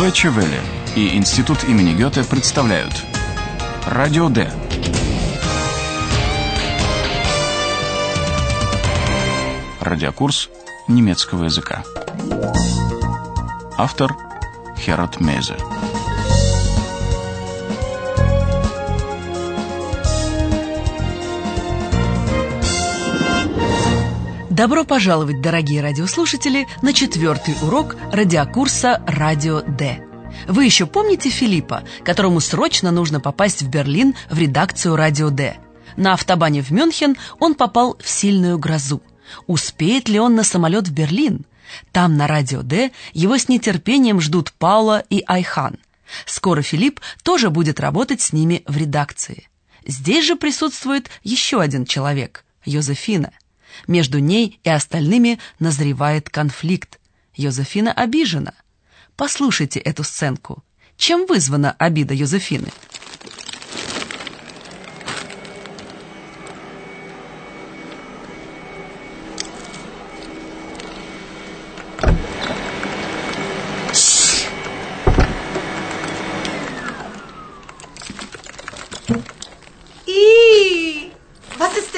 Deutsche Welle и Институт имени Гёте представляют Радио Д. Радиокурс немецкого языка. Автор Херат Мейзе. Добро пожаловать, дорогие радиослушатели, на четвертый урок радиокурса «Радио Д». Вы еще помните Филиппа, которому срочно нужно попасть в Берлин в редакцию «Радио Д»? На автобане в Мюнхен он попал в сильную грозу. Успеет ли он на самолет в Берлин? Там, на «Радио Д», его с нетерпением ждут Паула и Айхан. Скоро Филипп тоже будет работать с ними в редакции. Здесь же присутствует еще один человек – Йозефина. Между ней и остальными назревает конфликт. Йозефина обижена. Послушайте эту сценку. Чем вызвана обида Йозефины?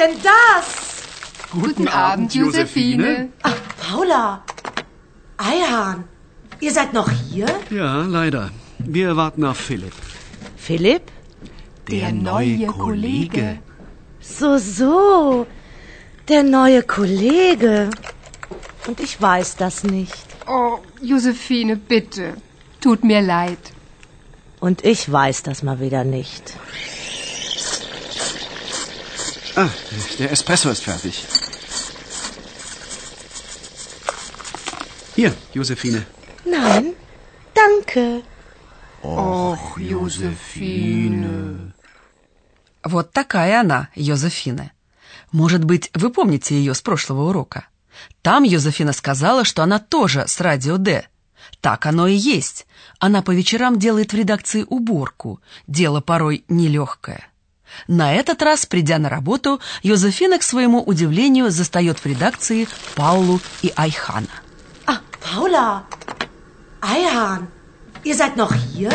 Denn das? Guten Abend, Josephine. Ach, Paula. Eihahn, ihr seid noch hier? Ja, leider. Wir warten auf Philipp. Philipp? Der neue Kollege. So, so. Der neue Kollege. Und ich weiß das nicht. Oh, Josephine, bitte. Tut mir leid. Und ich weiß das mal wieder nicht. Ah, der Espresso ist fertig. Hier, Josephine. Nein, danke. Och, Josephine. Вот такая она, Йозефина. Может быть, вы помните ее с прошлого урока? Там Йозефина сказала, что она тоже с радио Д. Так оно и есть. Она по вечерам делает в редакции уборку. Дело порой нелегкое. На этот раз, придя на работу, Йозефина, к своему удивлению, застает в редакции Паулу и Айхана. Ah, Paula. Eihahn, ihr seid noch hier?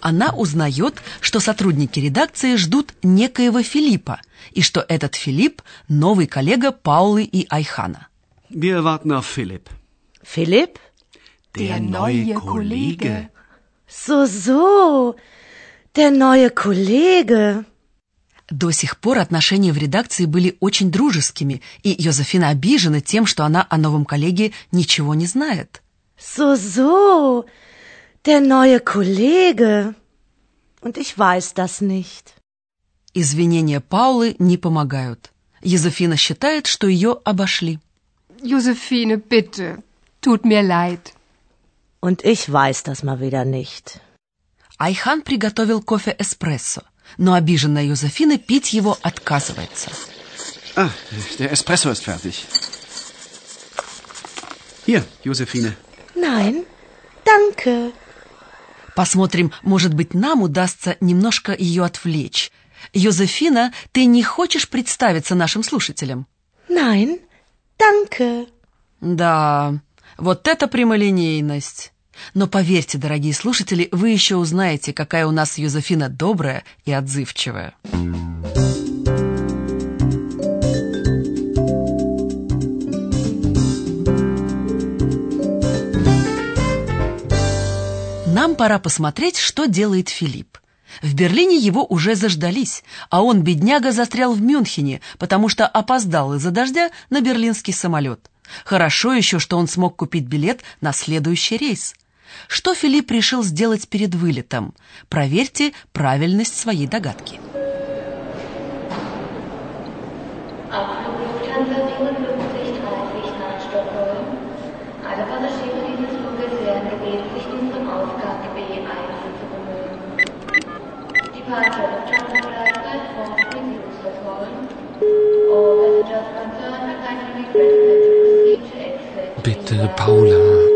Она узнает, что сотрудники редакции ждут некоего Филиппа, и что этот Филипп – новый коллега Паулы и Айхана. Wir warten auf Philipp. Philipp? Der neue Kollege. So, so. Der neue Kollege. До сих пор отношения в редакции были очень дружескими, и Йозефина обижена тем, что она о новом коллеге ничего не знает. So, so. Der neue Kollege. Und ich weiß das nicht. Извинения Паулы не помогают. Йозефина считает, что ее обошли. Josephine, bitte. Tut mir leid. Und ich weiß das mal wieder nicht. Айхан приготовил кофе эспрессо, но обиженная Йозефина пить его отказывается. Ah, der Espresso ist fertig. Hier, Josephine. Nein, danke. Посмотрим, может быть, нам удастся немножко ее отвлечь. Йозефина, ты не хочешь представиться нашим слушателям? Nein, danke. Да, вот это прямолинейность. Но поверьте, дорогие слушатели, вы еще узнаете, какая у нас Йозефина добрая и отзывчивая. Нам пора посмотреть, что делает Филипп. В Берлине его уже заждались, а он, бедняга, застрял в Мюнхене, потому что опоздал из-за дождя на берлинский самолет. Хорошо еще, что он смог купить билет на следующий рейс. Что Филипп решил сделать перед вылетом? Проверьте правильность своей догадки. Abflug Lufthansa 5430 nach Stockholm. Alle Passagiere dieses Fluges werden gebeten, sich nun zum Ausgang B1 zu bemühen. Departure Lufthansa flight platform review Stockholm. All passengers concerned are kindly requested to proceed to exit. Bitte, Paula,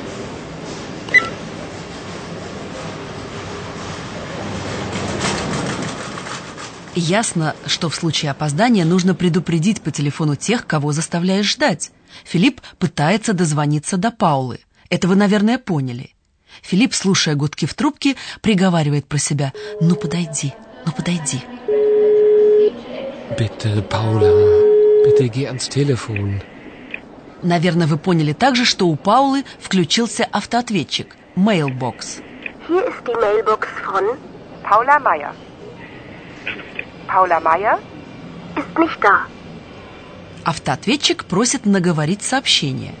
Ясно, что в случае опоздания нужно предупредить по телефону тех, кого заставляешь ждать. Филипп пытается дозвониться до Паулы. Это вы, наверное, поняли. Филипп, слушая гудки в трубке, приговаривает про себя «Ну подойди, ну подойди». Bitte, Paula. Bitte geh ans Telefon. Наверное, вы поняли также, что у Паулы включился автоответчик Mailbox. Hier ist die Mailbox von Paula Meier. Paula Meier ist nicht da. Автоответчик просит наговорить сообщение.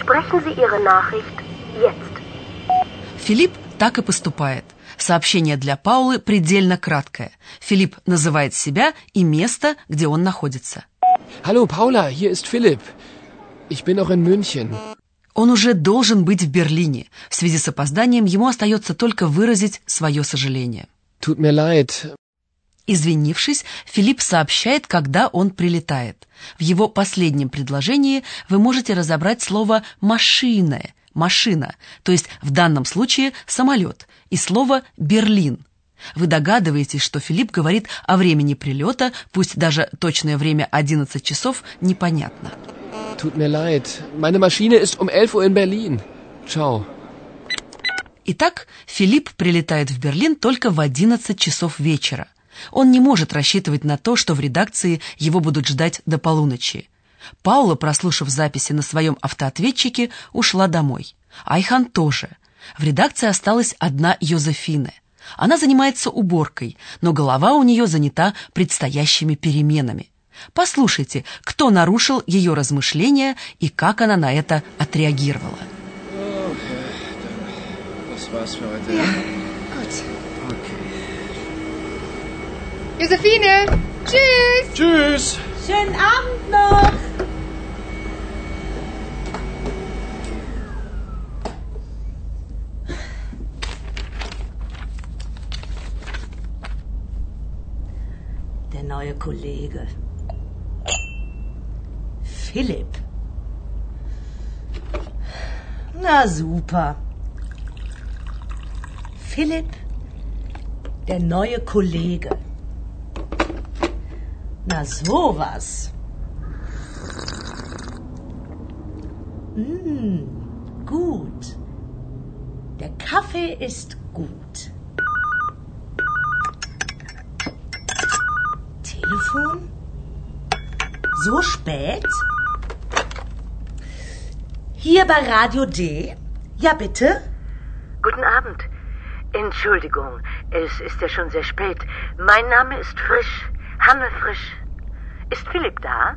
Sprechen Sie Ihre Nachricht jetzt. Филипп так и поступает. Сообщение для Паулы предельно краткое. Филипп называет себя и место, где он находится. Hallo, Paula, hier ist Philipp. Ich bin noch in München. Он уже должен быть в Берлине. В связи с опозданием ему остается только выразить свое сожаление. Tut mir leid. Извинившись, Филипп сообщает, когда он прилетает. В его последнем предложении вы можете разобрать слово «машина», «машина», то есть в данном случае «самолет», и слово «Берлин». Вы догадываетесь, что Филипп говорит о времени прилета, пусть даже точное время 11 часов непонятно. Tut mir leid. Meine Maschine ist um 11 Uhr in Berlin. Ciao. Итак, Филипп прилетает в Берлин только в 11 часов вечера. Он не может рассчитывать на то, что в редакции его будут ждать до полуночи. Паула, прослушав записи на своем автоответчике, ушла домой. Айхан тоже. В редакции осталась одна Йозефина. Она занимается уборкой, но голова у нее занята предстоящими переменами. Послушайте, кто нарушил ее размышления и как она на это отреагировала. Das Josephine! Tschüss! Tschüss. Schönen Abend noch. Der neue Kollege. Philipp. Na super. Philipp, der neue Kollege. Na sowas. Mm, gut. Der Kaffee ist gut. Telefon? So spät? Hier bei Radio D? Ja, bitte? Guten Abend. Entschuldigung, es ist ja schon sehr spät. Mein Name ist Frisch, Hanne Frisch. Ist Philipp da?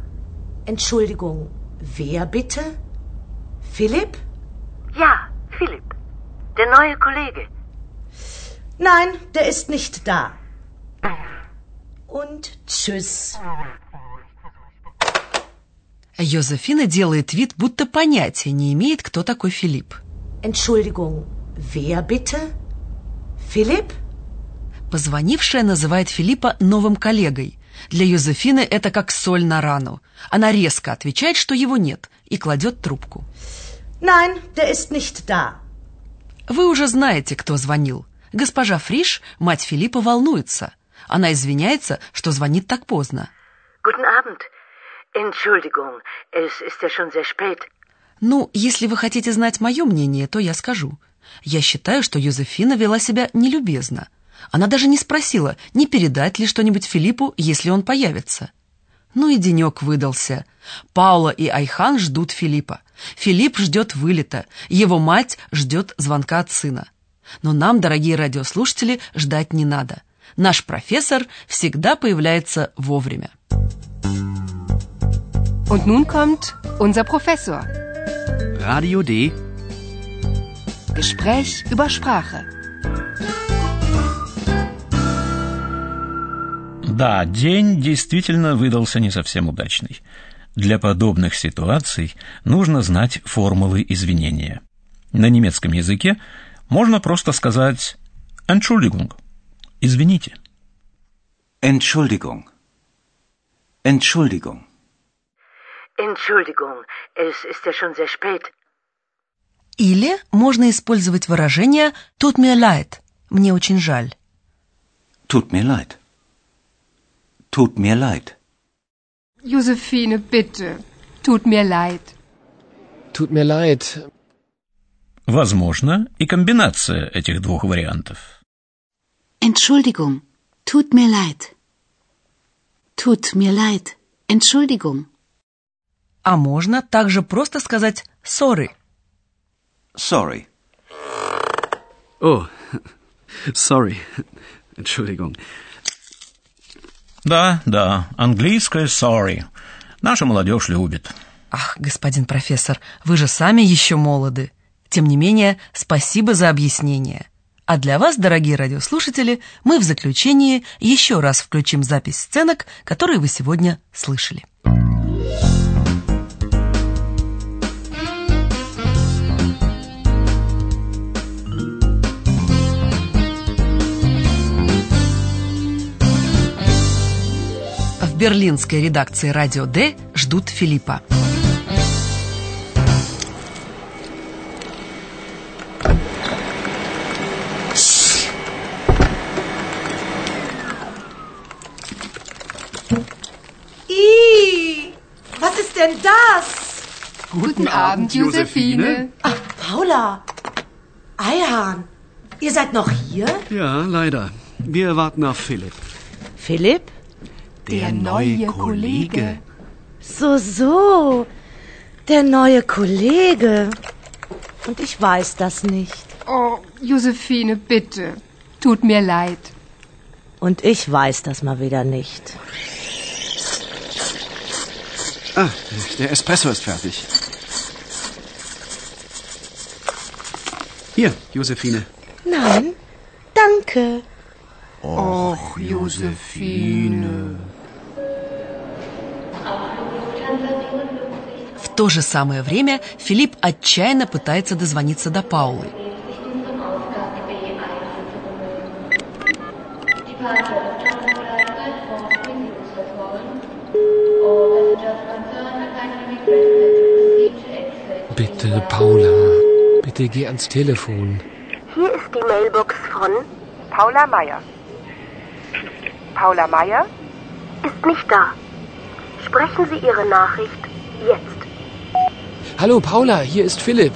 Entschuldigung, wer bitte? Philipp? Ja, Philipp. Der neue Kollege. Nein, der ist nicht da. Und tschüss. Йозефина делает вид, будто понятия не имеет, кто такой Филипп. Entschuldigung, wer bitte? Philipp? Позвонившая называет Филиппа новым коллегой. Для Йозефины это как соль на рану. Она резко отвечает, что его нет, и кладет трубку. Nein, der ist nicht da. Вы уже знаете, кто звонил. Госпожа Фриш, мать Филиппа, волнуется. Она извиняется, что звонит так поздно. Guten Abend. Entschuldigung, es ist ja schon sehr spät. Ну, если вы хотите знать мое мнение, то я скажу. Я считаю, что Йозефина вела себя нелюбезно. Она даже не спросила, не передать ли что-нибудь Филиппу, если он появится. Ну и денек выдался. Паула и Айхан ждут Филиппа. Филипп ждет вылета. Его мать ждет звонка от сына. Но нам, дорогие радиослушатели, ждать не надо. Наш профессор всегда появляется вовремя. Und nun kommt unser Professor. Radio D. Gespräch über Sprache. Да, день действительно выдался не совсем удачный. Для подобных ситуаций нужно знать формулы извинения. На немецком языке можно просто сказать «Entschuldigung» – «извините». Entschuldigung. Entschuldigung. Entschuldigung, es ist ja schon sehr spät. Или можно использовать выражение «tut mir leid» – «мне очень жаль». Tut mir leid. Tut mir leid. Josephine, bitte. Tut mir leid. Tut mir leid. Возможно и комбинация этих двух вариантов. Entschuldigung. Tut mir leid. Tut mir leid. Entschuldigung. А можно также просто сказать «sorry». Sorry. Oh, sorry. Entschuldigung. Да, да, английское sorry. Наша молодежь любит. Ах, господин профессор, вы же сами еще молоды. Тем не менее, спасибо за объяснение. А для вас, дорогие радиослушатели, мы в заключении еще раз включим запись сценок, которые вы сегодня слышали. берлинской редакции «Радио Д» ждут Филиппа. Ih, was ist denn das? Guten, Abend, Josephine. Ach, Paula. Eihahn, ihr seid noch hier? Ja, leider. Wir warten auf Philipp. Philipp? Der neue Kollege. So, so. Der neue Kollege. Und ich weiß das nicht. Oh, Josephine, bitte. Tut mir leid. Und ich weiß das mal wieder nicht. Ah, der Espresso ist fertig. Hier, Josephine. Nein, danke. Och, Josephine. То же самое время Филипп отчаянно пытается дозвониться до Паулы. Bitte, Paula. Bitte geh ans Telefon. Hier ist die Mailbox von Paula Meier. Paula Meier ist nicht da. Sprechen Sie Ihre Nachricht jetzt. Hallo, Paula, hier ist Philipp.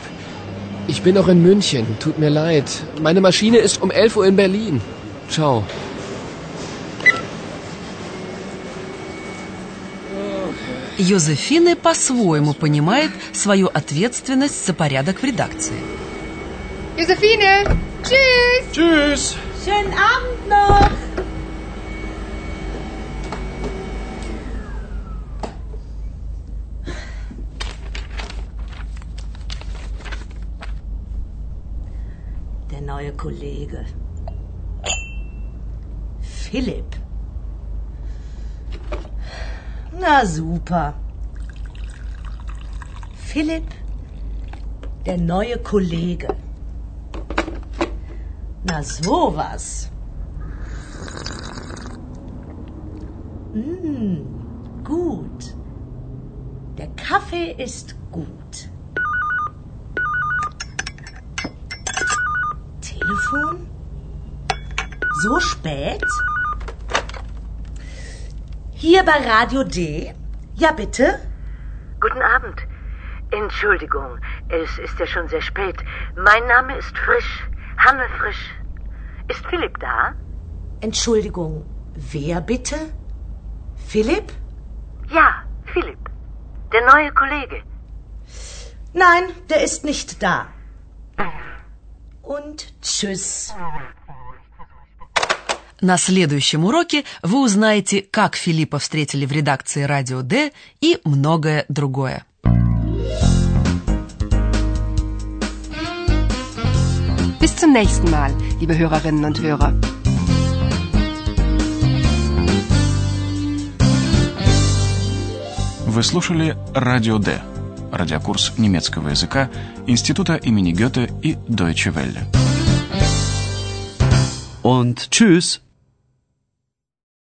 Ich bin noch in München. Tut mir leid. Meine Maschine ist um 11 Uhr in Berlin. Ciao. Йозефина по-своему понимает свою ответственность за порядок в редакции. Josephine, tschüss. Tschüss. Schönen Abend noch. Neue Kollege. Philipp. Na super. Philipp, der neue Kollege. Na sowas. Mm, gut. Der Kaffee ist gut. Telefon? So spät? Hier bei Radio D? Ja, bitte? Guten Abend. Entschuldigung, es ist ja schon sehr spät. Mein Name ist Frisch, Hanne Frisch. Ist Philipp da? Entschuldigung, wer bitte? Philipp? Ja, Philipp. Der neue Kollege. Nein, der ist nicht da. Und tschüss. На следующем уроке вы узнаете, как Филиппа встретили в редакции «Радио Д» и многое другое. Bis zum nächsten Mal, liebe Hörerinnen und Hörer. Вы слушали «Радио Д» – радиокурс немецкого языка Института имени Гёте и Deutsche Welle. Und tschüss.